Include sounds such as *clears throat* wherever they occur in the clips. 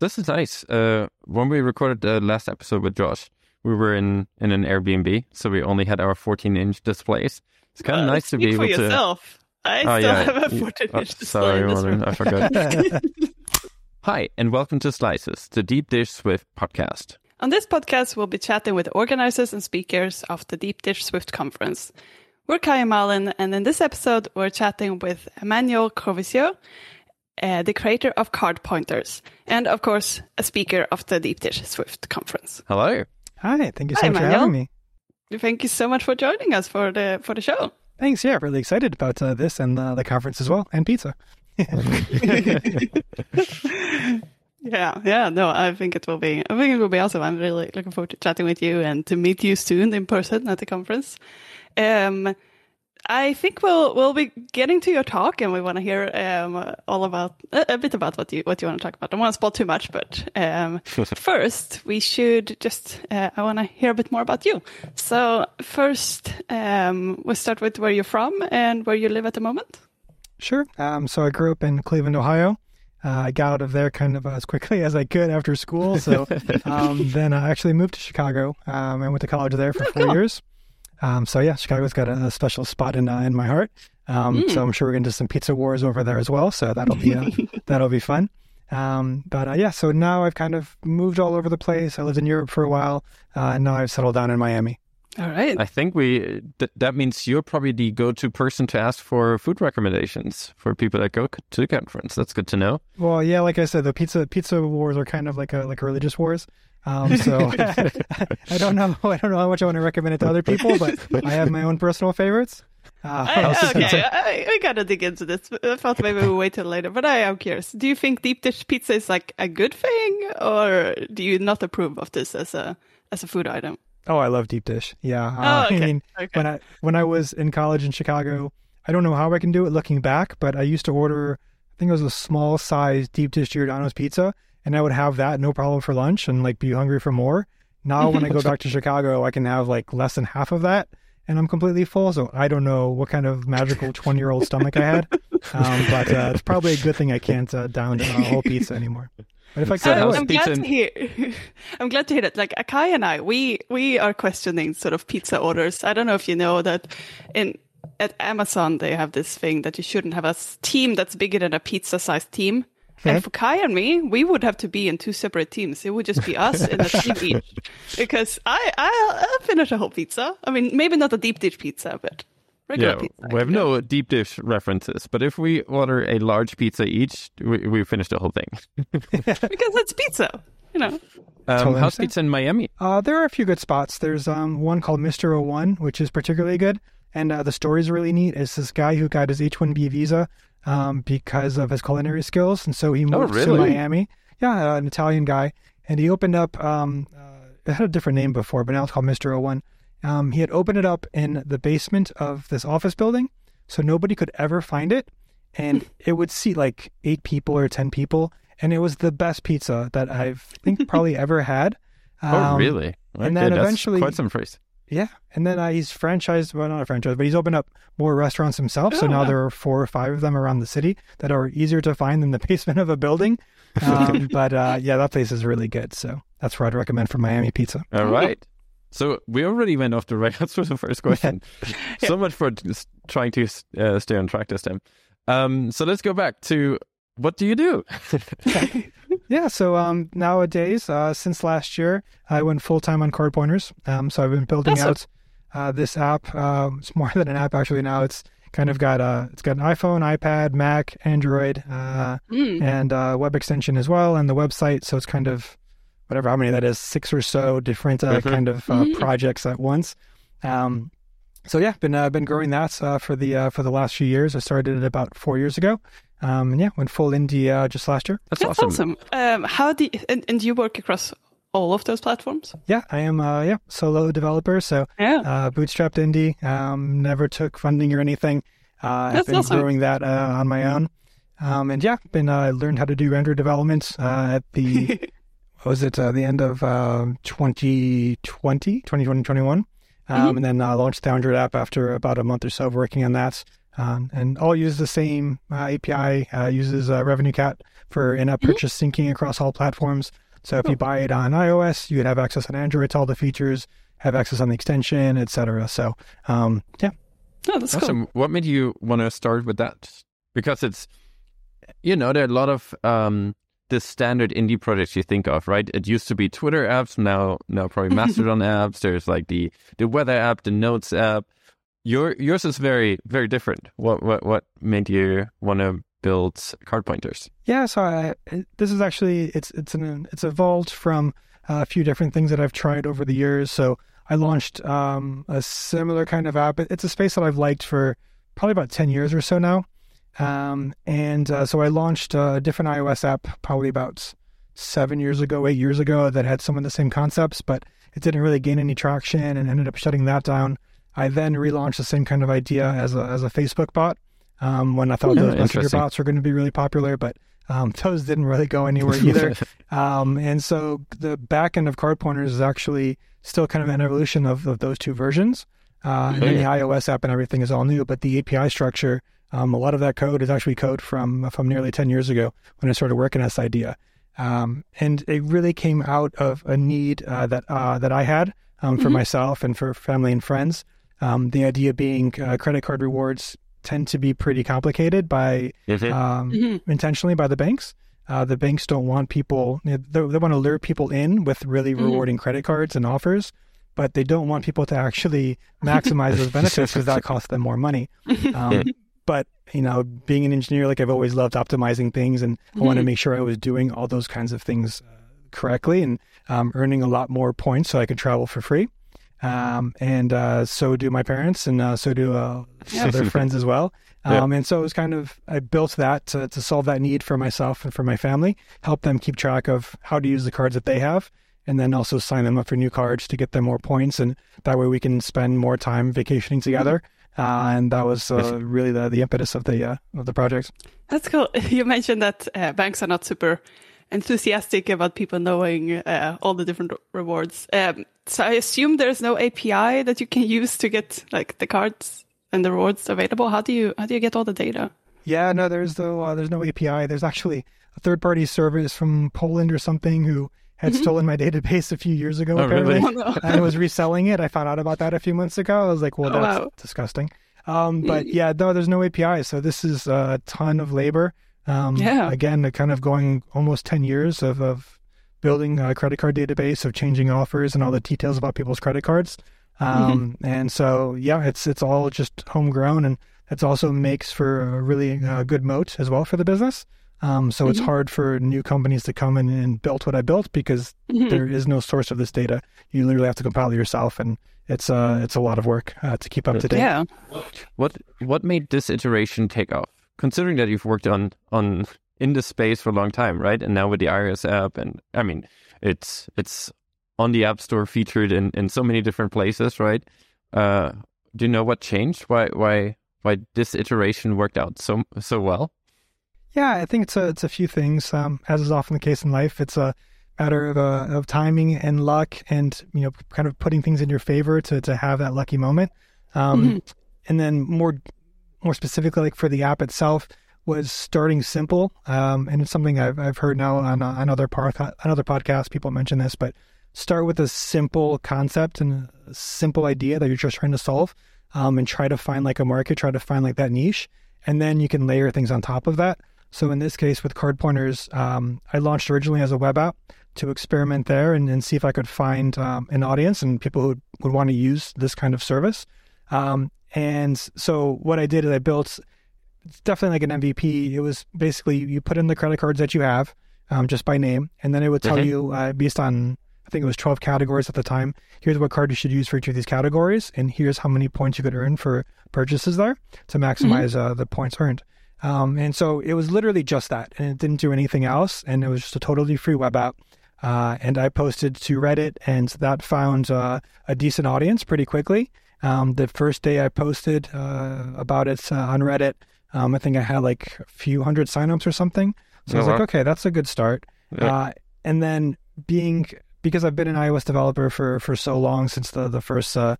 This is nice. Uh, when we recorded the last episode with Josh, we were in, in an Airbnb, so we only had our 14 inch displays. It's kind of Uh, nice to be for able to. yourself. I Oh, still yeah. have a Y- 14 oh, inch display sorry, in this Warren, room. I forgot. *laughs* Hi, and welcome to Slices, the Deep Dish Swift podcast. On this podcast, we'll be chatting with organizers and speakers of the Deep Dish Swift conference. We're Kaya Malin, and in this episode, we're chatting with Emmanuel Crouvisier, uh, the creator of CardPointers, and of course, a speaker of the Deep Dish Swift conference. Hello. Hi, thank you so Hi, much for having me. Thank you so much for joining us for the for the show. Thanks. Yeah, really excited about uh, this and uh, the conference as well, and pizza. *laughs* Yeah, yeah, no, I think it will be. I think it will be awesome. I'm really looking forward to chatting with you and to meet you soon in person at the conference. Um, I think we'll we'll be getting to your talk, and we want to hear um all about a, a bit about what you what you want to talk about. I don't want to spoil too much, but um, *laughs* first we should just uh, I want to hear a bit more about you. So first, um, we'll start with where you're from and where you live at the moment. Sure. Um, so I grew up in Cleveland, Ohio. Uh, I got out of there kind of as quickly as I could after school. So *laughs* um, then I actually moved to Chicago. Um, I went to college there for four cool. years. Um, so yeah, Chicago's got a, a special spot in uh, in my heart. Um, So I'm sure we're going to do some pizza wars over there as well. So that'll be uh, *laughs* that'll be fun. Um, but uh, yeah, so now I've kind of moved all over the place. I lived in Europe for a while, uh, and now I've settled down in Miami. All right. I think we th- that means you're probably the go-to person to ask for food recommendations for people that go c- to the conference. That's good to know. Well, yeah, like I said, the pizza pizza wars are kind of like a like religious wars. Um, so *laughs* *laughs* I don't know I don't know how much I want to recommend it to other people, but I have my own personal favorites. Uh, I, I'll just- okay, I, I gotta dig into this. I thought maybe we'll wait till later, but I am curious. Do you think deep dish pizza is like a good thing, or do you not approve of this as a as a food item? Oh, I love deep dish. Yeah. Uh, Oh, okay. I mean, Okay. when I when I was in college in Chicago, I don't know how I can do it looking back, but I used to order. I think it was a small size deep dish Giordano's pizza, and I would have that no problem for lunch and like be hungry for more. Now when I go back to *laughs* Chicago, I can have like less than half of that, and I'm completely full. So I don't know what kind of magical *laughs* 20 year old stomach I had, um, but uh, it's probably a good thing I can't uh, down a whole pizza anymore. But if I So could, I how's would. I'm glad to hear. *laughs* I'm glad to hear that. Like Akai and I, we we are questioning sort of pizza orders. I don't know if you know that in at Amazon they have this thing that you shouldn't have a team that's bigger than a pizza-sized team. Okay. And for Kai and me, we would have to be in two separate teams. It would just be us in a *laughs* team each. Because I I'll, I'll finish a whole pizza. I mean, maybe not a deep dish pizza, but regular Yeah, pizza. we have no deep dish references, but if we order a large pizza each, we, we finish the whole thing. *laughs* because it's pizza. You know. Um, Totally how's pizza in Miami? Uh, there are a few good spots. There's um, one called Mr. O1, which is particularly good. And uh, the story's really neat. It's this guy who got his H-1B visa um, because of his culinary skills. And so he moved to really? Miami. Yeah, uh, an Italian guy. And he opened up, um, uh, it had a different name before, but now it's called Mr. O1. Um, he had opened it up in the basement of this office building so nobody could ever find it. And it would seat like eight people or 10 people. And it was the best pizza that I've think *laughs* probably ever had. oh, Um, really? and then eventually- quite some praise. Yeah, and then uh, he's franchised, well, not a franchise, but he's opened up more restaurants himself. so Oh, now wow. there are four or five of them around the city that are easier to find than the *laughs* basement of a building. Um, *laughs* but uh, yeah, that place is really good. So that's what I'd recommend for Miami pizza. All right. So we already went off the rails *laughs* for the first question. So much for trying to uh, stay on track this time. Um, so let's go back to what do you do? Yeah, so um, nowadays, uh, since last year, I went full time on CardPointers. Um, so I've been building Awesome. out uh, this app. Um, it's more *laughs* than an app actually. Now it's kind of got a it's got an iPhone, iPad, Mac, Android, uh, Mm. and uh, web extension as well, and the website. So it's kind of whatever how many that is, six or so different uh, Mhm. kind of uh, Mhm. projects at once. Um, so yeah, been uh, been growing that uh, for the uh, for the last few years. I started it about four years ago, um, and yeah, went full indie uh, just last year. That's, That's awesome. Um, how do you, and, and you work across all of those platforms? Yeah, I am uh, yeah solo developer, so Yeah. uh, bootstrapped indie. Um, never took funding or anything. Uh, I've been awesome. growing that uh, on my own, um, and yeah, been uh, learned how to do render development uh, at the *laughs* what was it uh, the end of um 2020, 2020, 21. Um, Mhm. and then uh, launched the Android app after about a month or so of working on that. Um, and all use the same uh, API, uh, uses uh, Revenue Cat for in-app Mhm. purchase syncing across all platforms. So if you buy it on iOS, you would have access on Android to all the features, have access on the extension, etc. So um, yeah, Oh, that's cool. Awesome. What made you want to start with that? Because it's, you know, there are a lot of um, the standard indie projects you think of, right? It used to be Twitter apps, now now probably *laughs* Mastodon apps. There's like the the weather app, the Notes app. Your yours is very very different. What what what made you want to build CardPointers? Yeah, so I, this is actually it's it's an it's evolved from a few different things that I've tried over the years. So I launched um, a similar kind of app. It's a space that I've liked for probably about ten years or so now. Um, and uh, so I launched a different iOS app probably about seven years ago, eight years ago that had some of the same concepts, but it didn't really gain any traction and ended up shutting that down. I then relaunched the same kind of idea as a as a Facebook bot um, when I thought Oh, those messenger bots were going to be really popular, but um, those didn't really go anywhere *laughs* either. um, and so the back end of CardPointers is actually still kind of an evolution of, of those two versions. Uh, and then the iOS app and everything is all new, but the API structure, um, a lot of that code is actually code from from nearly ten years ago when I started working on this idea. Um, and it really came out of a need uh, that uh, that I had um, for Mhm. myself and for family and friends. Um, the idea being uh, credit card rewards tend to be pretty complicated by Mhm. um, Mhm. intentionally by the banks. Uh, the banks don't want people, they, they want to lure people in with really Mhm. rewarding credit cards and offers, but they don't want people to actually *laughs* maximize those benefits because that costs them more money. *laughs* Um, but, you know, being an engineer, like I've always loved optimizing things and I want to Mhm. make sure I was doing all those kinds of things uh, correctly and um, earning a lot more points so I could travel for free. Um, and uh, so do my parents, and uh, so do uh, Yeah. their friends as well. *laughs* Yeah. Um, and so it was kind of I built that to, to solve that need for myself and for my family, help them keep track of how to use the cards that they have, and then also sign them up for new cards to get them more points, and that way we can spend more time vacationing together. Uh, and that was uh, really the, the impetus of the uh, of the project. That's cool. *laughs* You mentioned that uh, banks are not super enthusiastic about people knowing uh, all the different rewards. Um, so I assume there's no API that you can *laughs* use to get like the cards and the rewards available. How do you how do you get all the data? Yeah, no, there's no uh, there's no API. There's actually a third party service from Poland or something who had Mhm. stolen my *laughs* database a few years ago. Oh, apparently. really? *laughs* Oh, no. and was reselling it. I found out about that a few months ago. I was like, well, Oh, that's wow. disgusting. Um, but yeah, no, there's no API. So this is a ton of labor. Um, Yeah. Again, the kind of going almost 10 years of, of building a credit card database, of changing offers and all the details about people's credit cards. Um, And so, yeah, it's it's all just homegrown, and it's also makes for a really uh, good moat as well for the business. Um, so it's Mhm. hard for new companies to come in and build what I built because Mhm. there is no source of this data. You literally have to compile it yourself, and it's uh it's a lot of work uh, to keep up to date. Yeah. What what made this iteration take off? Considering that you've worked on on in this space for a long time, right? And now with the iOS app, and I mean, it's it's on the App Store, featured in in so many different places, right? Uh, do you know what changed? Why why why this iteration worked out so so well? Yeah, I think it's a it's a few things. Um, as is often the case in life, it's a matter of uh, of timing and luck, and you know, kind of putting things in your favor to to have that lucky moment. Um, Mhm. And then more more specifically, like for the app itself, was starting simple. Um, and it's something I've I've heard now on on other part on. People mention this, but start with a simple concept and a simple idea that you're just trying to solve, um, and try to find like a market, try to find like that niche, and then you can layer things on top of that. So in this case, with CardPointers, um, I launched originally as a web app to experiment there and, and see if I could find um, an audience and people who would, would want to use this kind of service. Um, and so what I did is I built it's definitely like an MVP. It was basically you put in the credit cards that you have um, just by name, and then it would tell Mhm. you uh, based on I think it was 12 categories at the time. Here's what card you should use for each of these categories, and here's how many points you could earn for purchases there to maximize uh, the points earned. Um, and so it was literally just that, and it didn't do anything else, and it was just a totally free web app. Uh, and I posted to Reddit, and that found uh, a decent audience pretty quickly. Um, the first day I posted uh, about it uh, on Reddit, um, I think I had like a few hundred signups or something. So I was Oh, like, okay, that's a good start. Yeah. Uh, and then being because I've been an iOS developer for for so long since the the first uh,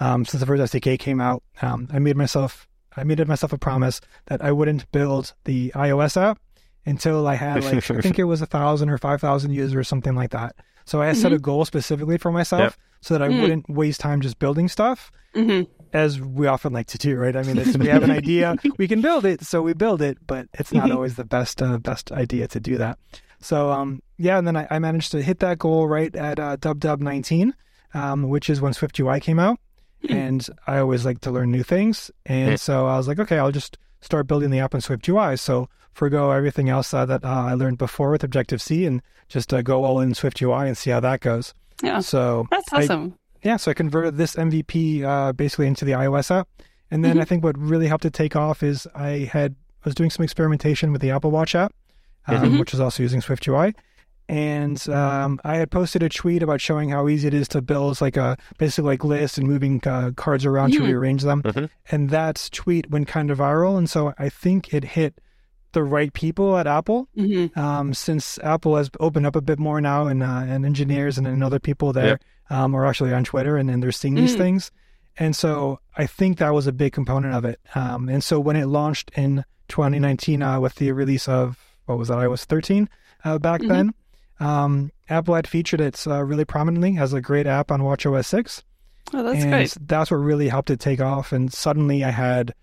um, since the first SDK came out, um, I made myself I made myself a promise that I wouldn't build the iOS app until I had like I think *laughs* it was a thousand or five thousand users or something like that. So I set a goal specifically for myself Yep. so that I Mm. wouldn't waste time just building stuff, hmm as we often like to do, right? I mean, we have an *laughs* idea, we can build it, so we build it, but it's not Mhm. always the best uh, best idea to do that. So um, yeah, and then I, I managed to hit that goal right at uh, Dub 19, um, which is when Swift UI came out, Hmm. and I always like to learn new things, and so I was like, okay, I'll just start building the app in Swift UI. So forgo everything else uh, that uh, I learned before with Objective C, and just uh, go all in Swift UI and see how that goes. Yeah, So that's I- awesome. yeah, so I converted this MVP uh, basically into the iOS app, and then Mhm. I think what really helped it take off is I had I was doing some experimentation with the Apple Watch app, um, Mhm. which is also using Swift UI, and um, I had posted a tweet about showing how easy it is to build like a basically like lists and moving uh, cards around to Mhm. rearrange them, Mhm. and that tweet went kind of viral, and so I think it hit the right people at Apple hmm um, since Apple has opened up a bit more now, and uh, and engineers and, and other people there um, are actually on Twitter and, and they're seeing these Mm. things, and so I think that was a big component of it. Um, and so when it launched in 2019 uh, with the release of what was that iOS 13 uh, back Mhm. then, um, Apple had featured it uh, really prominently as a great app on WatchOS 6 Oh, that's and great. that's what really helped it take off. And suddenly I had,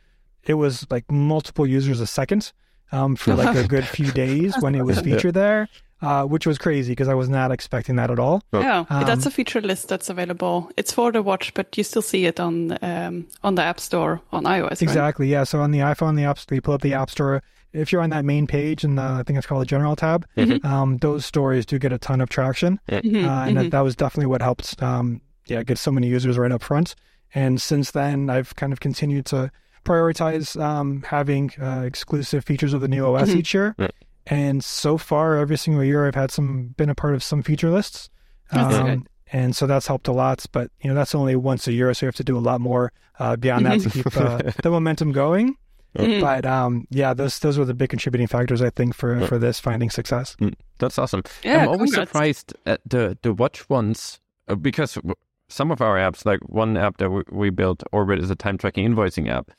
it was like multiple users a second um, for like a good few *laughs* days when it was Yeah. featured there, uh, which was crazy because I was not expecting that at all. Yeah, that's Um, a feature list that's available. It's for the watch, but you still see it on um, on the App Store on iOS. Right? Exactly. Yeah. So on the iPhone, the App Store, you pull up the App Store. If you're on that main page and I think it's called the General tab, Mhm. um, those stories do get a ton of traction. Mhm, uh, and mhm. that, that was definitely what helped um, yeah get so many users right up front and since then i've kind of continued to prioritize um, having uh, exclusive features of the new os Mhm. each year Right. and so far every single year i've had some been a part of some feature lists Um, good. and so that's helped a lot but you know that's only once a year so you have to do a lot more uh, beyond that to keep uh, *laughs* the momentum going Mhm. but um, yeah those those were the big contributing factors i think for for this finding success That's awesome. Yeah, I'm always congrats. surprised at the the watch ones uh, because some of our apps, like one app that we, we built, Orbit, is a time tracking invoicing app,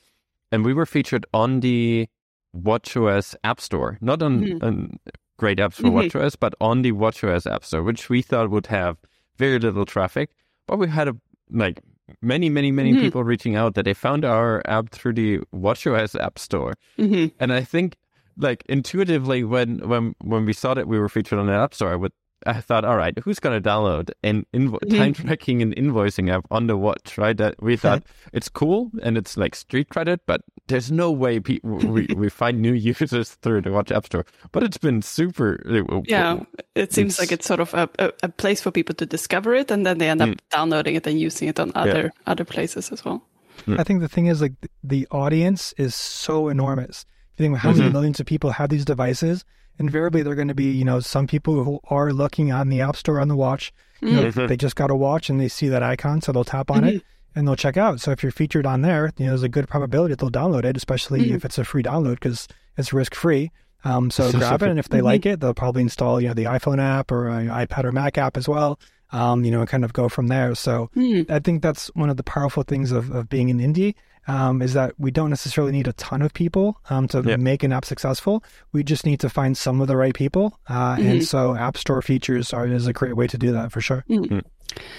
and we were featured on the WatchOS App Store, not on, Mhm. on great apps for Mhm. WatchOS, but on the WatchOS App Store, which we thought would have very little traffic, but we had a like many, many, many Mhm. people reaching out that they found our app through the WatchOS App Store. Mhm. And I think, like intuitively, when when when we saw that we were featured on the App Store, I would I thought, all right, who's going to download an invo- *laughs* time tracking and invoicing app on the watch? Right? That we thought it's cool and it's like street credit, but there's no way pe- we we find new *laughs* users through the Watch App Store. But it's been super. uh, Yeah, it seems It's- like it's sort of a, a, a place for people to discover it, and then they end up Mm. downloading it and using it on other other places as well. I think the thing is like the audience is so enormous. If you think about how many Mhm. millions of people have these devices, invariably they're going to be, you know, some people who are looking on the App Store on the watch. You know, Mhm. they just got a watch and they see that icon, so they'll tap on Mm-hmm. it and they'll check out. So if you're featured on there, you know, there's a good probability that they'll download it, especially Mhm. if it's a free download because it's risk free. Um, so *laughs* grab it, and if they Mhm. like it, they'll probably install, you know, the iPhone app or an iPad or Mac app as well. Um, you know, and kind of go from there. So Mm. I think that's one of the powerful things of, of being an indie um, is that we don't necessarily need a ton of people um, to Yeah. make an app successful. We just need to find some of the right people. Uh, Mhm. And so App Store features are is a great way to do that for sure.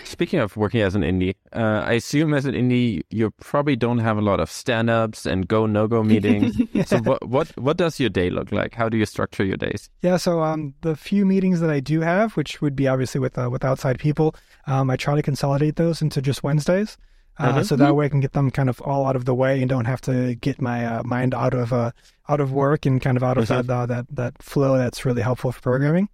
Speaking of working as an indie, uh, I assume as an indie you probably don't have a lot of stand-ups and go no go *laughs* meetings. so what what what does your day look like? How do you structure your days? Yeah, so um, the few meetings that I do have, which would be obviously with uh, with outside people, um, I try to consolidate those into just Wednesdays, uh, Mhm. so that way I can get them kind of all out of the way and don't have to get my uh, mind out of uh, out of work and kind of out of that uh, that that flow that's really helpful for programming.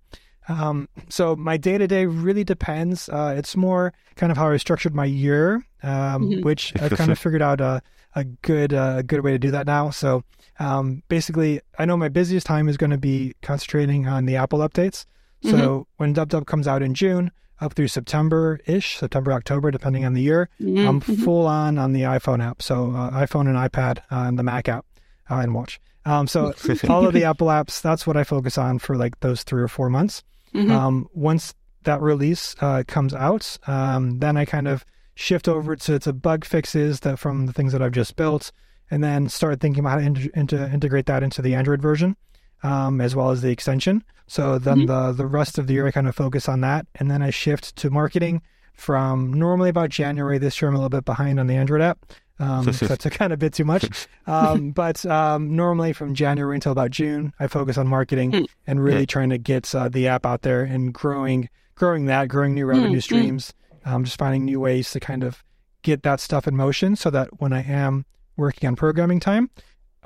Um, so my day to day really depends. Uh, it's more kind of how I structured my year, um, Mhm. which I've kind of figured out a a good uh, a good way to do that now. So um, basically, I know my busiest time is going to be concentrating on the Apple updates. So when DubDub comes out in June, up through September ish, September October, depending on the year, Mhm. I'm full on on the iPhone app. So uh, iPhone and iPad uh, and the Mac app uh, and Watch. Um, so *laughs* all of the Apple apps, that's what I focus on for like those three or four months. Mhm. Um, once that release uh, comes out, um, then I kind of shift over to, to bug fixes that from the things that I've just built, and then start thinking about how to, into, integrate that into the Android version, um, as well as the extension. So then mm-hmm. the the rest of the year I kind of focus on that, and then I shift to marketing from normally about January. This year I'm a little bit behind on the Android app. Um, *laughs* so that's a kind of bit too much. *laughs* Um, but um, normally from January until about June, I focus on marketing mm. and really yeah. trying to get uh, the app out there and growing, growing that, growing new revenue mm. streams. Um, just finding new ways to kind of get that stuff in motion so that when I am working on programming time,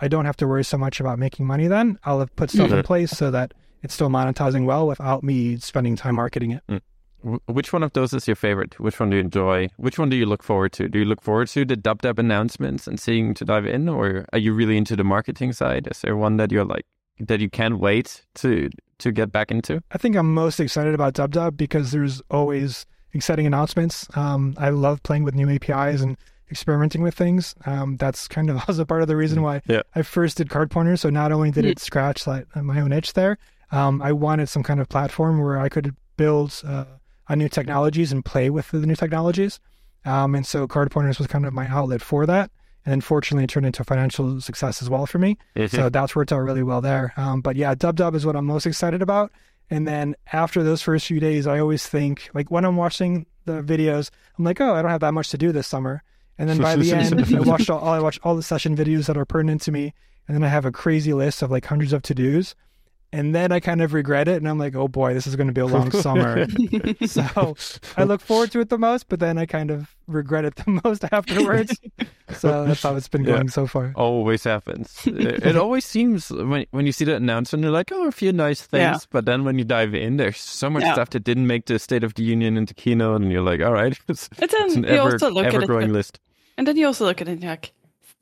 I don't have to worry so much about making money then. I'll have put stuff mm-hmm. in place so that it's still monetizing well without me spending time marketing it. Mm. Which one of those is your favorite? Which one do you enjoy? Which one do you look forward to? Do you look forward to the dub dub announcements and seeing to dive in, or are you really into the marketing side? Is there one that you're like that you can't wait to to get back into? I think I'm most excited about dub dub because there's always exciting announcements. Um, I love playing with new APIs and experimenting with things. Um, that's kind of *laughs* also part of the reason why yeah. I first did CardPointers. So not only did it scratch like my own itch there, um, I wanted some kind of platform where I could build. Uh, on new technologies and play with the new technologies. Um, and so CardPointers was kind of my outlet for that. And then fortunately, it turned into financial success as well for me. Mm-hmm. So that's worked out really well there. Um, but yeah, Dub Dub is what I'm most excited about. And then after those first few days, I always think, like when I'm watching the videos, I'm like, oh, I don't have that much to do this summer. And then by *laughs* the end, I *laughs* watched all, I watched all the session videos that are pertinent to me. And then I have a crazy list of like hundreds of to dos and then I kind of regret it, and I'm like, oh boy, this is going to be a long *laughs* summer. so I look forward to it the most, but then I kind of regret it the most afterwards. so that's how it's been going yeah. so far. Always happens. it, it, always seems when when you see the announcement, you're like, oh, a few nice things, yeah. but then when you dive in, there's so much yeah. stuff that didn't make the State of the Union into keynote, and you're like, all right, it's, it's an ever, ever growing list. And then you also look at it and you're like,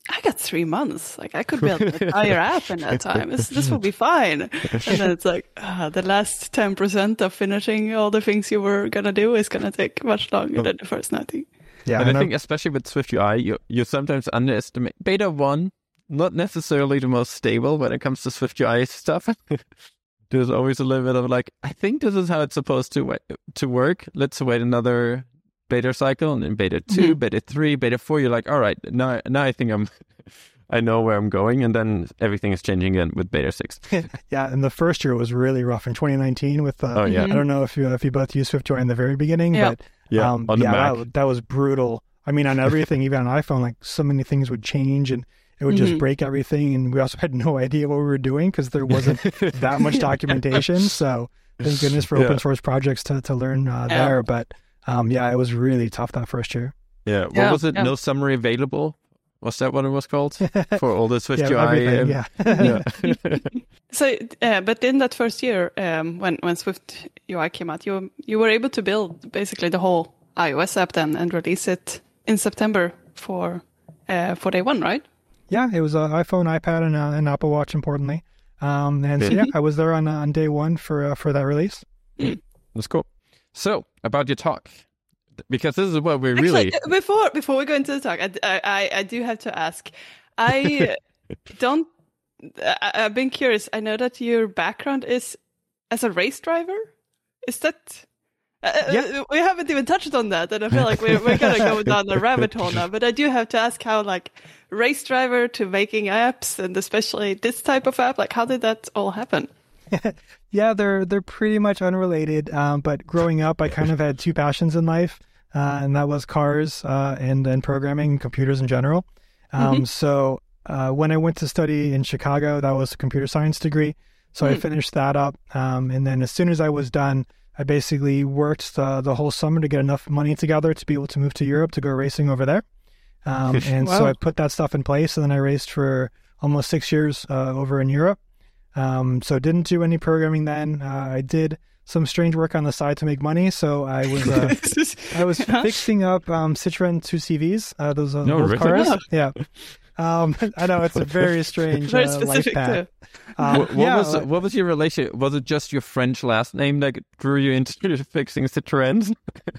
I got three months. Like I could build an entire app in that *laughs* time. This, this will be fine. And then it's like uh, the last ten percent of finishing all the things you were gonna do is gonna take much longer than the first ninety. Yeah, and I think especially with Swift UI, you you sometimes underestimate beta one. Not necessarily the most stable when it comes to Swift UI stuff. *laughs* There's always a little bit of like, I think this is how it's supposed to to work. Let's wait another beta cycle and in beta 2 mm-hmm. beta 3 beta 4 you're like all right now now i think i'm *laughs* i know where i'm going and then everything is changing again with beta 6 *laughs* yeah and the first year was really rough in 2019 with uh, oh yeah i don't know if you if you both used swiftui in the very beginning yeah. but yeah, um, yeah that, that, was brutal i mean on everything *laughs* even on iphone like so many things would change and it would mm-hmm. just break everything and we also had no idea what we were doing because there wasn't that much documentation so thank goodness for yeah. open source projects to, to learn uh, there but um, yeah, it was really tough that first year. Yeah. What yeah, was it? Yeah. No summary available? Was that what it was called *laughs* for all the Swift yeah, UI? *laughs* yeah. yeah. *laughs* so, uh, but in that first year, um, when when Swift UI came out, you you were able to build basically the whole iOS app then and release it in September for uh, for day one, right? Yeah, it was an iPhone, iPad, and uh, an Apple Watch, importantly. Um, and so, yeah, I was there on on day one for uh, for that release. That's cool. So, about your talk, because this is what we're really before before we go into the talk. I I, I do have to ask. I *laughs* don't. I, I've been curious. I know that your background is as a race driver. Is that? Uh, uh yeah. we haven't even touched on that, and I feel like we're, we're gonna *laughs* go down the rabbit hole now. But I do have to ask how, like, race driver to making apps, and especially this type of app, like, how did that all happen? *laughs* yeah, they're they're pretty much unrelated. Um, but growing up, I kind of had two passions in life, uh, and that was cars uh, and and programming, computers in general. Um, mm-hmm. So uh, when I went to study in Chicago, that was a computer science degree. So mm-hmm. I finished that up, um, and then as soon as I was done, I basically worked the, the whole summer to get enough money together to be able to move to Europe to go racing over there. Um, and wow. so I put that stuff in place, and then I raced for almost six years uh, over in Europe. Um, so didn't do any programming then. Uh, I did some strange work on the side to make money. So I was uh, *laughs* I was *laughs* fixing up um, Citroen 2CVs. Uh, those uh, no, those cars. Yeah. Um, *laughs* I know it's a very strange, very uh, specific path. Um, what, what yeah, was what was your relationship? Was it just your French last name that drew you into fixing Citroens?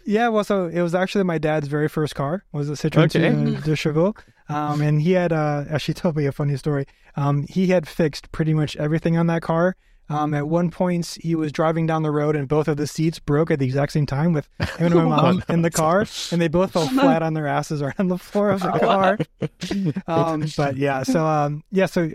yeah, well, so it was actually my dad's very first car. Was a Citroen okay. Deux Chevaux, um, and he had uh, actually told me a funny story. Um, he had fixed pretty much everything on that car Um, at one point, he was driving down the road, and both of the seats broke at the exact same time with him and my *laughs* mom in the car, and they both fell *laughs* flat on their asses or on the floor of the car. *laughs* Um, but yeah, so um, yeah, so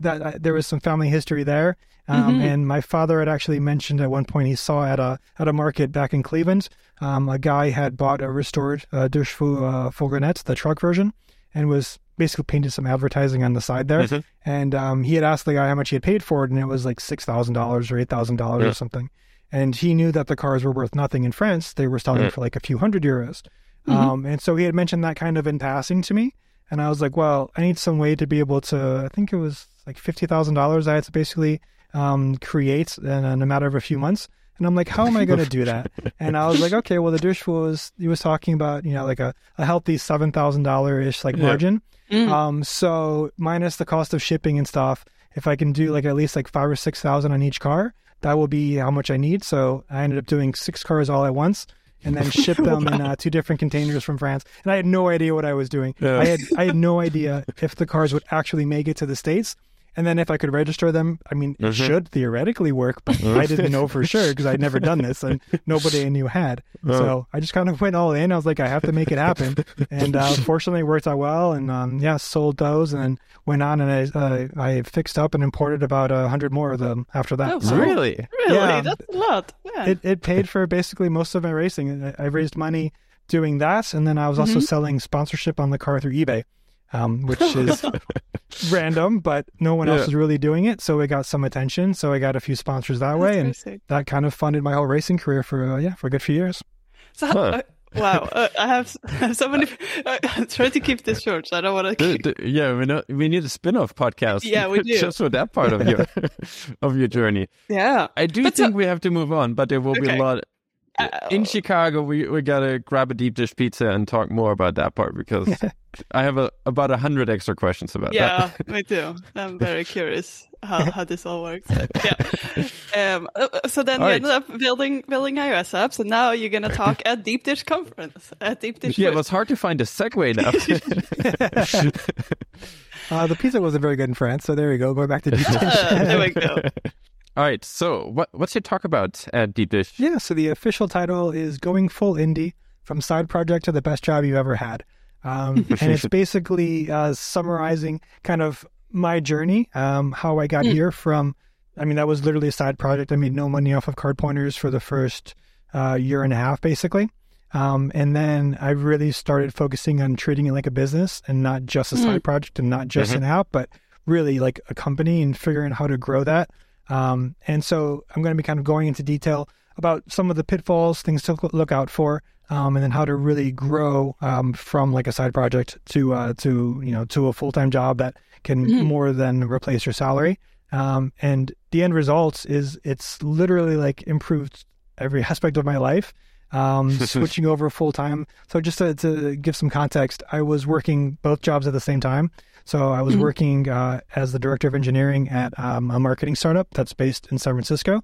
that uh, there was some family history there. Um, Mhm. And my father had actually mentioned at one point he saw at a at a market back in Cleveland, um, a guy had bought a restored uh, Durchfu uh, Fourgonnette, the truck version, and was basically painted some advertising on the side there. Mhm. And um, he had asked the guy how much he had paid for it, and it was like six thousand dollars or eight thousand dollars or something. And he knew that the cars were worth nothing in France; they were selling Yeah. for like a few hundred euros. Mhm. Um, and so he had mentioned that kind of in passing to me, and I was like, well, I need some way to be able to. I think it was like fifty thousand dollars. I had to basically um, create in, in a matter of a few months. And I'm like, how am I going to do that? *laughs* And I was like, okay, well, the dish was he was talking about you know like a, a healthy seven thousand dollar ish like Yeah. margin. Mm. Um, so minus the cost of shipping and stuff, if I can do like at least like five or six thousand on each car, that will be how much I need. So I ended up doing six cars all at once, and then *laughs* ship them in uh, two different containers from France. And I had no idea what I was doing. Yeah. I had I had no idea if the cars would actually make it to the states. And then if I could register them, I mean, it Mhm. should theoretically work, but *laughs* I didn't know for sure because I'd never done this and *laughs* nobody I knew had. Oh. So I just kind of went all in. I was like, I have to make it happen. *laughs* and uh, fortunately, it worked out well. And um, yeah, sold those and then went on and I, uh, I fixed up and imported about a hundred more of them after that. Oh, So Really? Really? Yeah. That's a lot. Yeah. it, it paid for basically most of my racing. I, I raised money doing that. And then I was also Mhm. selling sponsorship on the car through eBay. Um, *laughs* which is random, but no one else Yeah. was really doing it, so it got some attention. So I got a few sponsors that way, and sick. that kind of funded my whole racing career for uh, yeah for a good few years. So, Huh. uh, wow, uh, I have *laughs* so many. *laughs* Uh, try to keep this short. So I don't want to D- keep. d- yeah, we know we need a spin-off podcast. Yeah, we do. just for that part of your of your journey. Yeah. I do But so- think we have to move on, but there will be a lot. Uh, In Chicago, we we gotta grab a deep dish pizza and talk more about that part because *laughs* I have a, about a hundred extra questions about that. yeah, *laughs* me too. I'm very curious how, how this all works. Yeah. *laughs* Um, uh, so then All you right. ended up building building iOS apps, and now you're gonna talk at Deep Dish conference at Deep. Dish. Yeah, it was hard to find a segue now. Uh, the pizza wasn't very good in France, so there we go. Going back to deep dish. Uh, there we go. All right, so what what's your talk about at Deep Dish? yeah, so the official title is "Going Full Indie: From Side Project to the Best Job You Ever Had," um, *laughs* and it's basically uh, summarizing kind of my journey, um, how I got Mm. here from. I mean, that was literally a side project. I made no money off of CardPointers for the first uh, year and a half, basically. Um, and then I really started focusing on treating it like a business and not just a side project and not just Mhm. an app, but really like a company and figuring out how to grow that. Um, and so I'm going to be kind of going into detail about some of the pitfalls, things to look out for, um, and then how to really grow um, from like a side project to uh, to you know to a full time job that can Mhm. more than replace your salary. Um, and the end result is it's literally like improved every *laughs* aspect of my life. Um, *laughs* switching over full time. So just to, to give some context, I was working both jobs at the same time. So I was Mhm. working uh, as the director of engineering at um, a marketing startup that's based in San Francisco,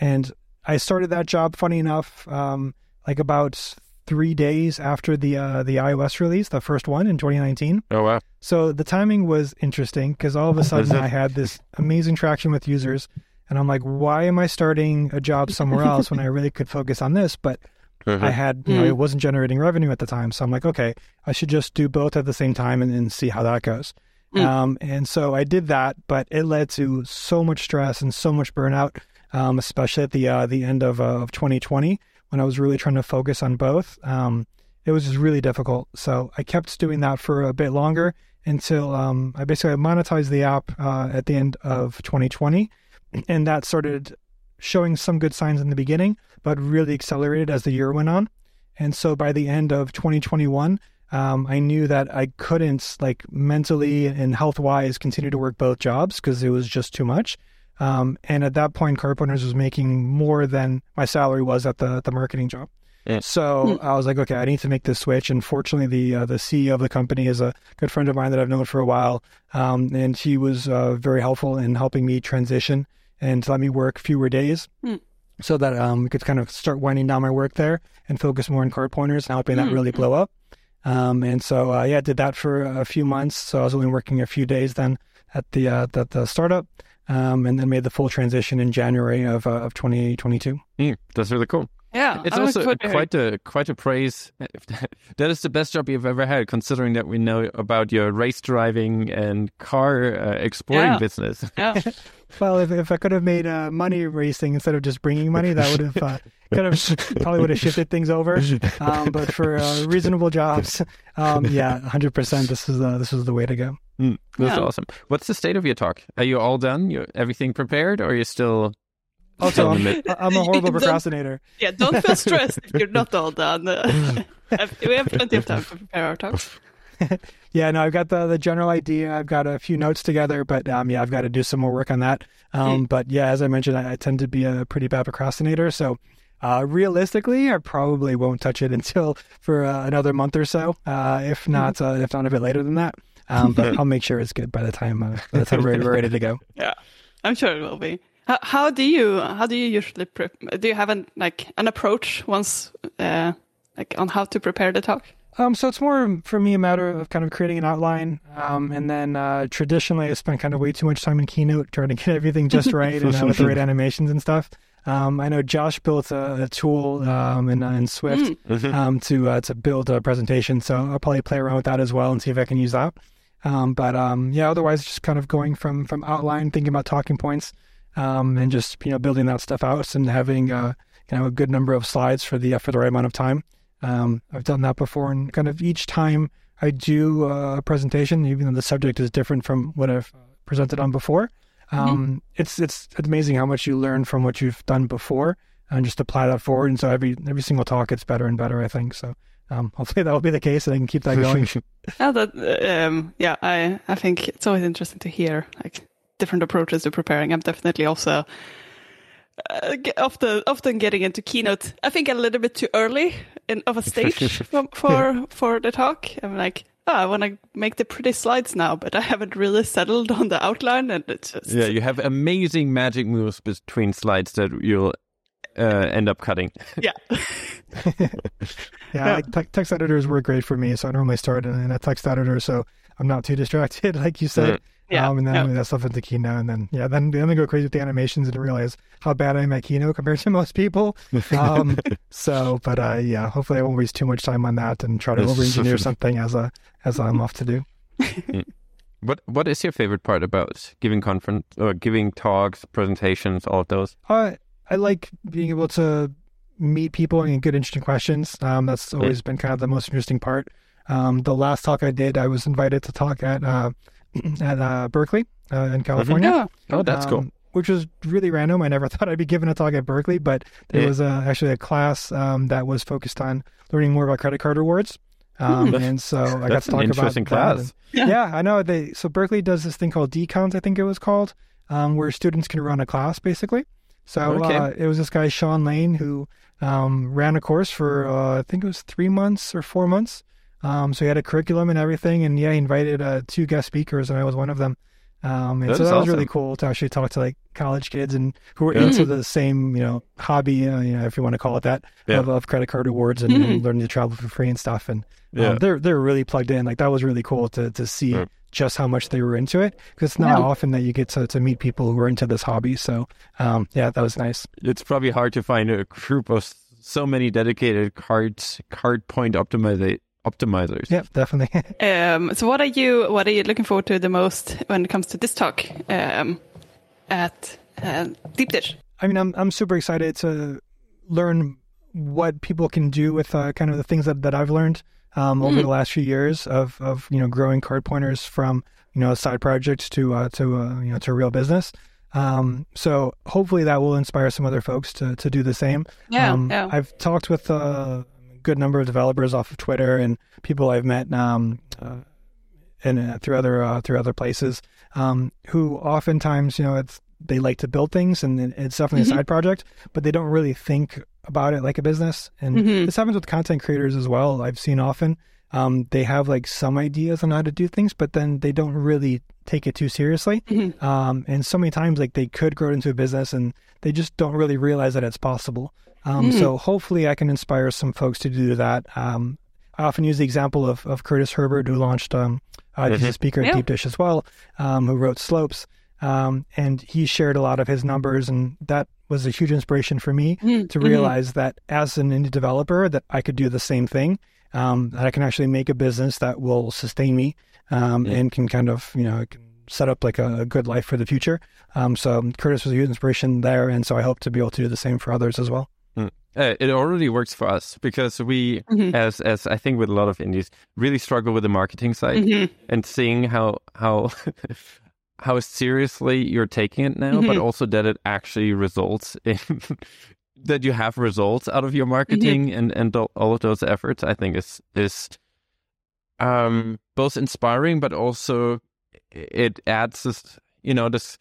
and I started that job. Funny enough, um, like about three days after the uh, the iOS release, the first one in 2019. Oh wow, So the timing was interesting because all of a *laughs* sudden? I had this amazing traction with users, and I'm like, why am I starting a job somewhere else when I really could focus on this? But I had, you know, Mm. it wasn't generating revenue at the time. So I'm like, okay, I should just do both at the same time and, and see how that goes. Mm. Um, and so I did that, but it led to so much stress and so much burnout, um, especially at the uh, the end of, uh, of 2020 when I was really trying to focus on both. Um, it was just really difficult. So I kept doing that for a bit longer until um, I basically monetized the app uh, at the end of 2020, and that started showing some good signs in the beginning, but really accelerated as the year went on. And so by the end of 2021, um, I knew that I couldn't, like mentally and health wise, continue to work both jobs because it was just too much. Um, and at that point, CardPointers was making more than my salary was at the the marketing job. Yeah. So I was like, okay, I need to make this switch. And fortunately, the uh, the CEO of the company is a good friend of mine that I've known for a while, um, and he was uh, very helpful in helping me transition and let me work fewer days. Mm. So that um, we could kind of start winding down my work there and focus more on CardPointers and helping that Mm. really blow up. Um, and so uh, yeah, did that for a few months. So I was only working a few days then at the uh, the, the startup. um, and then made the full transition in January of uh, of 2022. Mm, that's really cool. Yeah, It's I'm also looking forward to quite a quite a praise. *laughs* that is the best job you've ever had, considering that we know about your race driving and car uh, exploring Yeah. business. Yeah. *laughs* Well, if, if I could have made uh, money racing instead of just bringing money, that would have uh, kind of *laughs* probably would have shifted things over. Um, but for uh, reasonable jobs, um, yeah, 100%. This is uh, this is the way to go. Mm, that's Yeah. awesome. What's the state of your talk? Are you all done? You everything prepared, or are you still? Also, still in the I'm, I'm a *laughs* horrible procrastinator. Yeah, don't feel *laughs* stressed you're not all done. We have plenty of time to prepare our talks. *laughs* Yeah, no, I've got the the general idea. I've got a few notes together, but um, yeah, I've got to do some more work on that. Um, but yeah, as I mentioned, I, I tend to be a pretty bad procrastinator. So uh, realistically, I probably won't touch it *laughs* until for uh, another month or so, uh, if not uh, if not a bit later than that. Um, but *laughs* I'll make sure it's good by the time uh, by the time we're, we're ready to go. Yeah, I'm sure it will be. How, how do you how do you usually prep? Do you have an like an approach once uh, like on how to prepare the talk? Um, so it's more for me a matter of kind of creating an outline, um, and then uh, traditionally I spent kind of way too much time in Keynote trying to get everything *laughs* just right and uh, with the right animations and stuff. Um, I know Josh built a, a tool um, in, uh, in Swift Mm. um, to uh, to build a presentation, so I'll probably play around with that as well and see if I can use that. Um, but um, yeah, otherwise just kind of going from from outline, thinking about talking points, um, and just you know building that stuff out and having uh, you know a good number of slides for the for the right amount of time. Um, I've done that before, and kind of each time I do uh, a presentation, even though the subject is different from what I've presented on before, um, it's it's amazing how much you learn from what you've done before, and just apply that forward. And so every every single talk gets better and better. I think so. Um, *laughs* hopefully that will be the case, and I can keep that going. Yeah, *laughs* that um, yeah, I I think it's always interesting to hear like different approaches to preparing. I'm definitely also uh, often often getting into keynote. I think a little bit too early in of a stage *laughs* for for, for the talk. I'm like, oh, I want to make the pretty slides now, but I haven't really settled on the outline, and it's just Yeah, you have amazing magic moves between slides that you'll uh, end up cutting. *laughs* *laughs* yeah. Yeah, like te- text editors work great for me, so I normally start in, in a text editor, so I'm not too distracted, like you said. Yeah, um, and then yeah. I move that stuff into Keynote, and then yeah, then then I go crazy with the animations and realize how bad I am at Keynote compared to *laughs* most people. Um, *laughs* so, but uh, yeah, hopefully I won't waste too much time on that and try to Yes. over-engineer *laughs* something as a as I'm off to do. What What is your favorite part about giving conference or giving talks, presentations, all of those? Uh, I like being able to meet people and get interesting questions. Um, that's always been kind of the most interesting part. Um, the last talk I did, I was invited to talk at uh, *clears throat* at uh, Berkeley uh, in California. Yeah. Oh, that's cool. um, Which was really random. I never *laughs* thought I'd be given a talk at Berkeley, but there Yeah. was uh, actually a class um, that was focused on learning more about credit card rewards. Um, That's- and so I got That's to an talk about interesting that. class. And- Yeah. yeah, I know. They so Berkeley does this thing called DeCals, I think it was called, um, where students can run a class basically. So Okay. uh, it was this guy Sean Lane who um, ran a course for uh, I think it was three months or four months. Um, so he had a curriculum and everything, and yeah, he invited uh, two guest speakers, and I was one of them. Um, and That so that was really cool to actually talk to like college kids and who were Yeah. into the same you know hobby, uh, you know, if you want to call it that, Yeah. of, of credit card rewards and, and learning to travel for free and stuff. And Yeah. um, they're they're really plugged in. Like that was really cool to to see Yeah. just how much they were into it because it's not Yeah. often that you get to, to meet people who are into this hobby. So um, yeah, that was nice. It's probably hard to find a group of so many dedicated cards, card point optimiza- optimizers. Yeah, definitely. *laughs* Um, so what are you what are you looking forward to the most when it comes to this talk um, at uh, Deep Dish? I mean, I'm I'm super excited to learn what people can do with uh, kind of the things that, that I've learned um, over the last few years of of you know growing CardPointers from you know a side project to uh, to uh, you know to a real business. Um, so hopefully that will inspire some other folks to to do the same. Yeah, um, yeah. I've talked with a good number of developers off of Twitter and people I've met um, uh, and uh, through other uh, through other places um, who oftentimes you know it's they like to build things and it's definitely Mhm. a side project, but they don't really think about it like a business. And Mhm. this happens with content creators as well. I've seen often um, they have like some ideas on how to do things, but then they don't really take it too seriously. *laughs* Mhm. Um, and so many times, like they could grow it into a business, and they just don't really realize that it's possible. Um, Mm. So hopefully, I can inspire some folks to do that. Um, I often use the example of, of Curtis Herbert, who launched. Um, uh, He's a speaker at Yeah. Deep Dish as well, um, who wrote Slopes. Um, and he shared a lot of his numbers, and that was a huge inspiration for me Mm-hmm. to realize that as an indie developer, that I could do the same thing. Um, that I can actually make a business that will sustain me um, Yeah. and can kind of you know can set up like a, a good life for the future. Um, so Curtis was a huge inspiration there, and so I hope to be able to do the same for others as well. Uh, it already works for us because we, Mhm. as as I think with a lot of indies, really struggle with the marketing side Mhm. and seeing how how *laughs* how seriously you're taking it now, but Mhm. also that it actually results in *laughs* that you have results out of your marketing and and all all of those efforts. I think is is um both inspiring, but also it adds this, you know, this.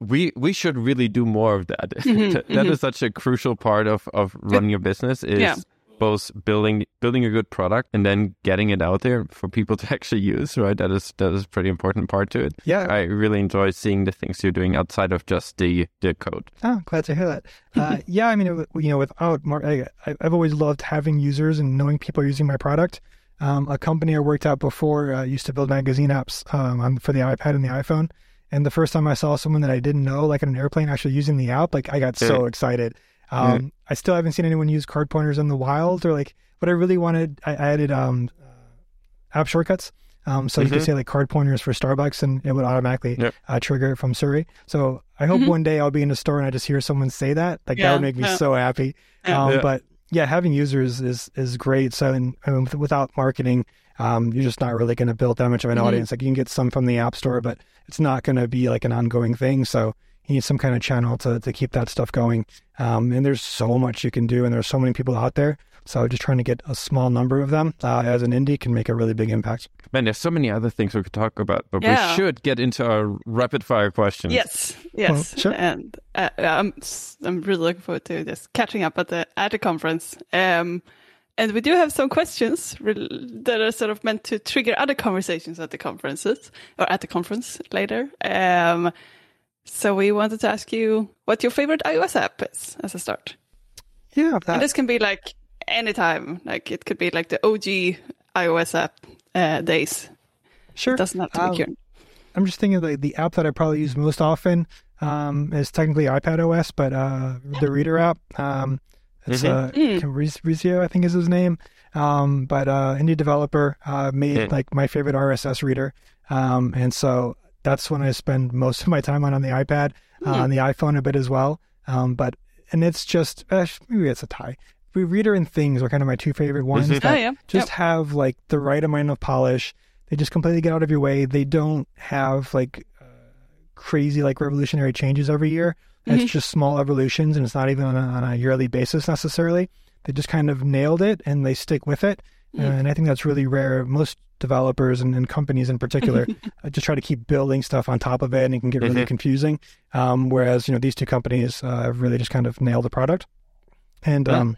We we should really do more of that. *laughs* Mhm, That mhm. is such a crucial part of of running your business. Is Yeah. both building building a good product and then getting it out there for people *laughs* to actually use. Right, that is that is a pretty important part to it. Yeah, I really enjoy seeing the things you're doing outside of just the the code. Oh, glad to hear that. Uh, *laughs* yeah, I mean, you know, without more, I, I've always loved having users and knowing people are using my product. Um, a company I worked at before uh, used to build magazine apps um, on, for the iPad and the iPhone. And the first time I saw someone that I didn't know, like on an airplane, actually using the app, like I got so excited. Um, I still haven't seen anyone use CardPointers in the wild or like what I really wanted. I, I added um, uh, app shortcuts. Um, so you could Mhm. say like CardPointers for Starbucks and it would automatically Yep. uh, trigger it from Siri. So I hope Mhm. one day I'll be in a store and I just hear someone say that. Like that would make me yeah. so happy. Yeah. Um, Yeah. But yeah, having users is is great. So and, I mean, without marketing, um, you're just not really going to build that much of an Mhm. audience. Like you can get some from the App Store, but it's not going to be like an ongoing thing. So you need some kind of channel to to keep that stuff going. Um, and there's so much you can do, and there's so many people out there. So just trying to get a small number of them uh, as an indie can make a really big impact. Man, there's so many other things we could talk about, but Yeah. we should get into our rapid fire questions. Yes, yes, sure. and uh, I'm I'm really looking forward to just catching up at the at the conference. Um, and we do have some questions rel- that are sort of meant to trigger other conversations at the conferences or at the conference later. Um, so we wanted to ask you what your favorite iOS app is as a start. Yeah, And this can be like anytime. Like it could be like the OG iOS app uh, days. sure. It doesn't have to Um, be current. I'm just thinking like the app that I probably use most often um, is technically iPad OS, but uh, the Reeder app. Um, it's uh, Mm. Rizzi, I think is his name. Um, but uh, indie developer uh, made Yeah. like my favorite RSS reader, um, and so that's when I spend most *laughs* of my time on on the iPad, uh, Mm. on the iPhone a bit as well. Um, but and it's just uh, maybe it's a tie. Reeder and Things are kind of my two favorite ones. That Oh yeah, just have like the right amount of polish. They just completely get out of your way. They don't have like uh, crazy like revolutionary changes every year. Mhm. It's just small evolutions, and it's not even on a, on a yearly basis necessarily. They just kind of nailed it, and they stick with it. Mhm. and I think that's really rare. Most developers and, and companies in particular *laughs* uh, just try to keep building stuff on top of it, and it can get really Mhm. confusing. Um, whereas you know these two companies uh, have really just kind of nailed the product, and Yeah. um,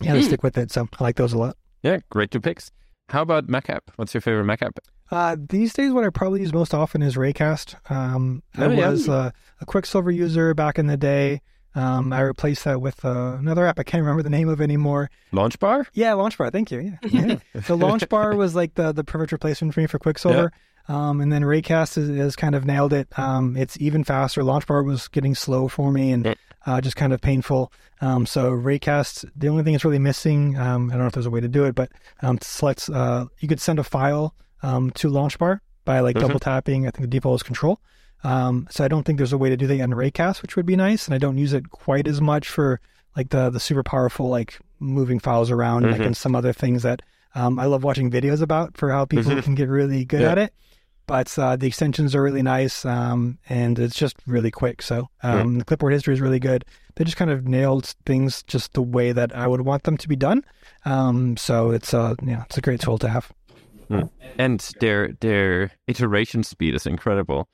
yeah, they Mhm. stick with it. So I like those a lot. Yeah, great two picks. How about Mac app? What's your favorite Mac app? Uh, these days, what I probably use most often is Raycast. Um, I Oh, yeah. was uh, a Quicksilver user back in the day. Um, I replaced that with uh, another app I can't remember the name of anymore. LaunchBar? Yeah, Launchbar. Thank you. Yeah, *laughs* yeah. the Launchbar *laughs* was like the the perfect replacement for me for Quicksilver. Um, and then Raycast has, has kind of nailed it. Um, it's even faster. Launchbar was getting slow for me and uh, just kind of painful. Um, so Raycast, the only thing it's really missing, um, I don't know if there's a way to do it, but um, selects uh, you could send a file um, to Launchbar by like Mhm. double tapping. I think the default is Control. Um, so I don't think there's a way to do that on Raycast, which would be nice. And I don't use it quite as much for like the the super powerful like moving files around like Mhm. and some other things that um, I love watching videos about for how people Mhm. can get really good Yeah. at it. But uh, the extensions are really nice um, and it's just really quick. So um, the clipboard history is really good. They just kind of nailed things just the way that I would want them to be done. Um, so it's uh, yeah, it's a great tool to have. And their their iteration speed is incredible.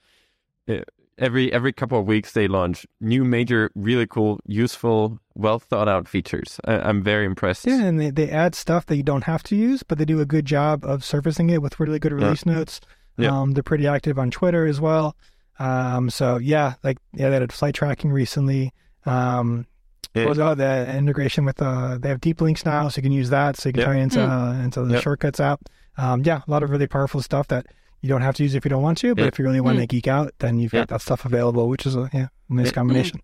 Uh, Every every couple of weeks they launch new major, really cool, useful, well thought out features. I, I'm very impressed. Yeah, and they, they add stuff that you don't have to use, but they do a good job of surfacing it with really good release notes. Yeah. Um, they're pretty active on Twitter as well. Um, so yeah, like yeah, they had flight tracking recently. Um, Yeah. was oh, the integration with uh, they have deep links now, so you can use that. So you can Yeah. tie into uh, into the Yeah. shortcuts app. Um, yeah, a lot of really powerful stuff that You don't have to use it if you don't want to, but Yeah. if you really want Mm. to geek out, then you've Yeah. got that stuff available, which is a yeah, nice Yeah. combination.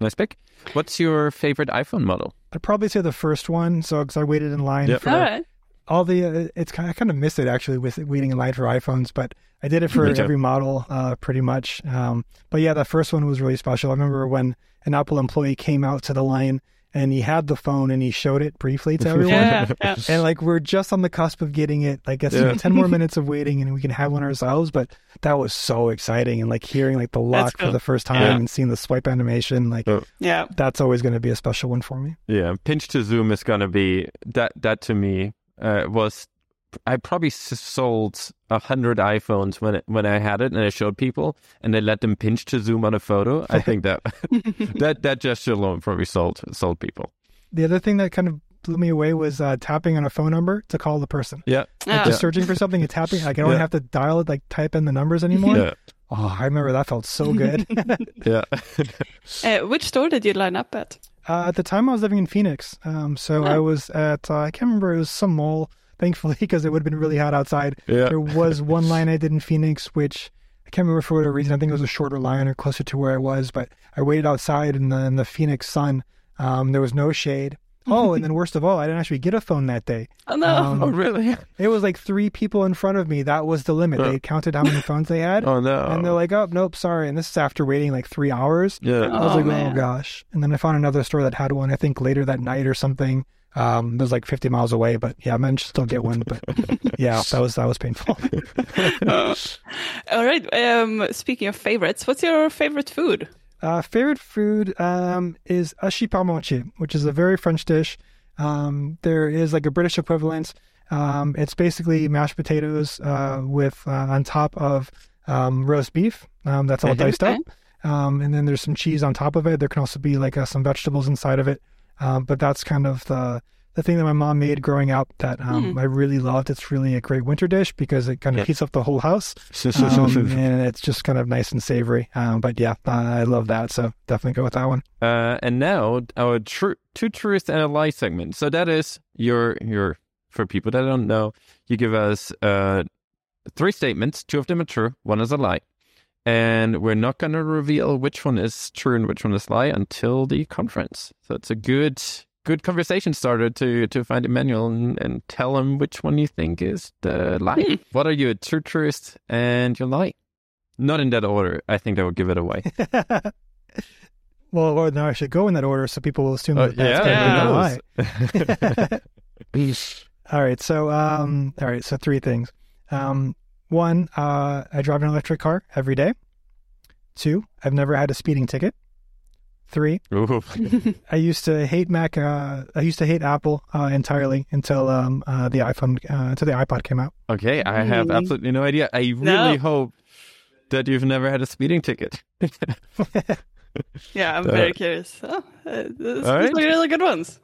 Nice pick. What's your favorite iPhone model? I'd probably say the first one. So, because I waited in line Yeah. for All right. all the, uh, it's kind I kind of miss it actually with waiting in line for iPhones, but I did it for every model, uh, pretty much. Um, but yeah, the first one was really special. I remember when an Apple employee came out to the line and he had the phone and he showed it briefly to *laughs* everyone. Yeah, yeah. *laughs* And like we're just on the cusp of getting it. Like it's Yeah. *laughs* ten more minutes of waiting, and we can have one ourselves. But that was so exciting, and like hearing like the lock for the first time Yeah. and seeing the swipe animation, like Oh. Yeah. that's always going to be a special one for me. Yeah, pinch to zoom is gonna be that. That to me uh, was I probably sold a hundred iPhones when it, when I had it and I showed people and they let them pinch to zoom on a photo. I think that *laughs* that that gesture alone probably sold sold people. The other thing that kind of blew me away was uh, tapping on a phone number to call the person. Yeah, Like Yeah. just searching for something and tapping. Like I don't Yeah. have to dial it, like type in the numbers *laughs* anymore. yeah, Oh, I remember that felt so good. *laughs* yeah. Uh, which store did you line up at? Uh, at the time, I was living in Phoenix, um, so I Oh. was at uh, I can't remember it was some mall. Thankfully, *laughs* because it would have been really hot outside. Yeah. There was *laughs* one line I did in Phoenix, which I can't remember for whatever reason. I think it was a shorter line or closer to where I was, but I waited outside in the in the Phoenix sun. Um, there was no shade. Oh, and *laughs* then worst of all, I didn't actually get a phone that day. Oh no. Um, oh really? It was like three people in front of me. That was the limit. Uh. They counted how many phones they had, *laughs* Oh no. and they're like, "Oh, nope, sorry." And this is after waiting like three hours. yeah. I was Oh, like, man. oh gosh. And then I found another store that had one, I think later that night or something. Um, it was like 50 miles away, but yeah, I managed to still get one. But *laughs* yeah, that was, that was painful. All right. Um, speaking of favorites, what's your favorite food? Uh, favorite food, um, is hachis parmentier, which is a very French dish. Um, there is like a British equivalent. Um, it's basically mashed potatoes, uh, with, uh, on top of, um, roast beef. Um, that's all Mhm. diced up. Um, and then there's some cheese on top of it. There can also be like uh, some vegetables inside of it. Um, but that's kind of the the thing that my mom made growing up that um, Hmm. I really loved. It's really a great winter dish because it kind of heats up the whole house, *laughs* um, and it's just kind of nice and savory. Um, but yeah, uh, I love that. So definitely go with that one. Uh, and now our true two truths and a lie segment. So that is your your for people that don't know, you give us uh three statements. Two of them are true, one is a lie, and we're not going to reveal which one is true and which one is lie until the conference. So it's a good good conversation starter to to find Emmanuel and, and tell him which one you think is the lie. Hmm. What are your true truth and your lie? Not in that order. I think that would give it away. *laughs* well, or no, I should go in that order so people will assume Uh, that that's yeah, gonna be who a lie. *laughs* knows? All right, so um, all right, so three things. Um, one, uh, I drive an electric car every day. Two, I've never had a speeding ticket. Three, Ooh. *laughs* I used to hate Mac. Uh, I used to hate Apple uh, entirely until um, uh, the iPhone, uh, until the iPod came out. Okay, I have Mm. absolutely no idea. I really No. hope that you've never had a speeding ticket. *laughs* Yeah, I'm Uh, very curious. Oh, uh, these all these right. are really good ones.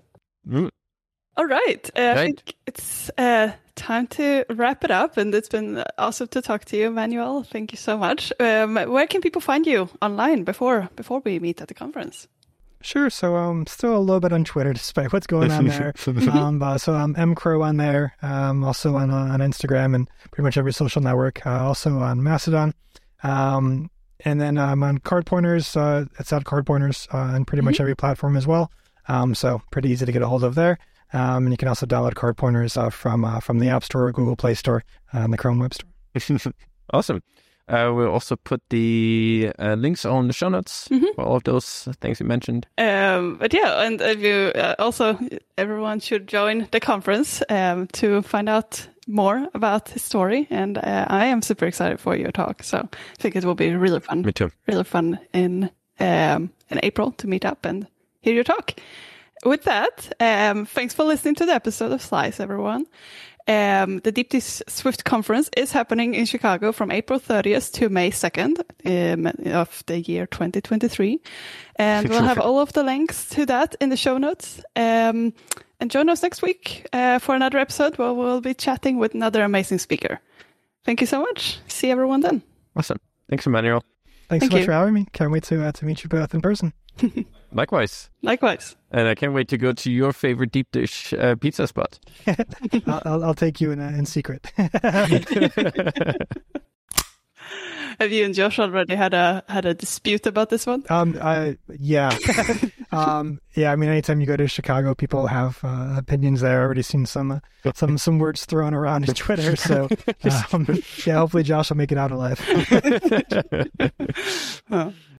All right. Uh, I think it's uh, time to wrap it up. And it's been awesome to talk to you, Manuel. Thank you so much. Um, where can people find you online before before we meet at the conference? Sure. So I'm um, still a little bit on Twitter *laughs* despite what's going on there. *laughs* um, uh, so I'm emcro on there. Um, also on uh, on Instagram and pretty much every social network. Uh, also on Mastodon. Um, and then I'm on CardPointers. Uh, it's at CardPointers uh, on pretty much every platform as well. Um, so pretty easy to get a hold of there. Um, and you can also download CardPointers uh, from uh, from the App Store, or Google Play Store, uh, and the Chrome Web Store. *laughs* awesome. Uh, we'll also put the uh, links on the show notes Mhm. for all of those things you mentioned. Um, but yeah, and if you uh, also everyone should join the conference um, to find out more about his story. And uh, I am super excited for your talk. So I think it will be really fun. Me too. really fun in um, in April to meet up and hear your talk. With that, um, thanks for listening to the episode of Slice, everyone. Um, the Deep Dish Swift conference is happening in Chicago from April 30th to May 2nd um, of the year 2023. And we'll have *laughs* all of the links to that in the show notes. Um, and join us next week uh, for another episode where we'll be chatting with another amazing speaker. Thank you so much. See everyone then. Awesome. Thanks, Emmanuel. Thanks Thank so much you. for having me. Can't wait to uh, to meet you both in person. *laughs* Likewise. Likewise. And I can't wait to go to your favorite deep dish uh, pizza spot. *laughs* I'll, I'll, I'll take you in uh, in secret. *laughs* Have you and Josh already had a had a dispute about this one? Um, I, yeah, *laughs* um, yeah. I mean, anytime you go to Chicago, people have uh, opinions there. I've already seen some uh, some some words thrown around in Twitter. So, um, yeah, hopefully Josh will make it out alive. Oh.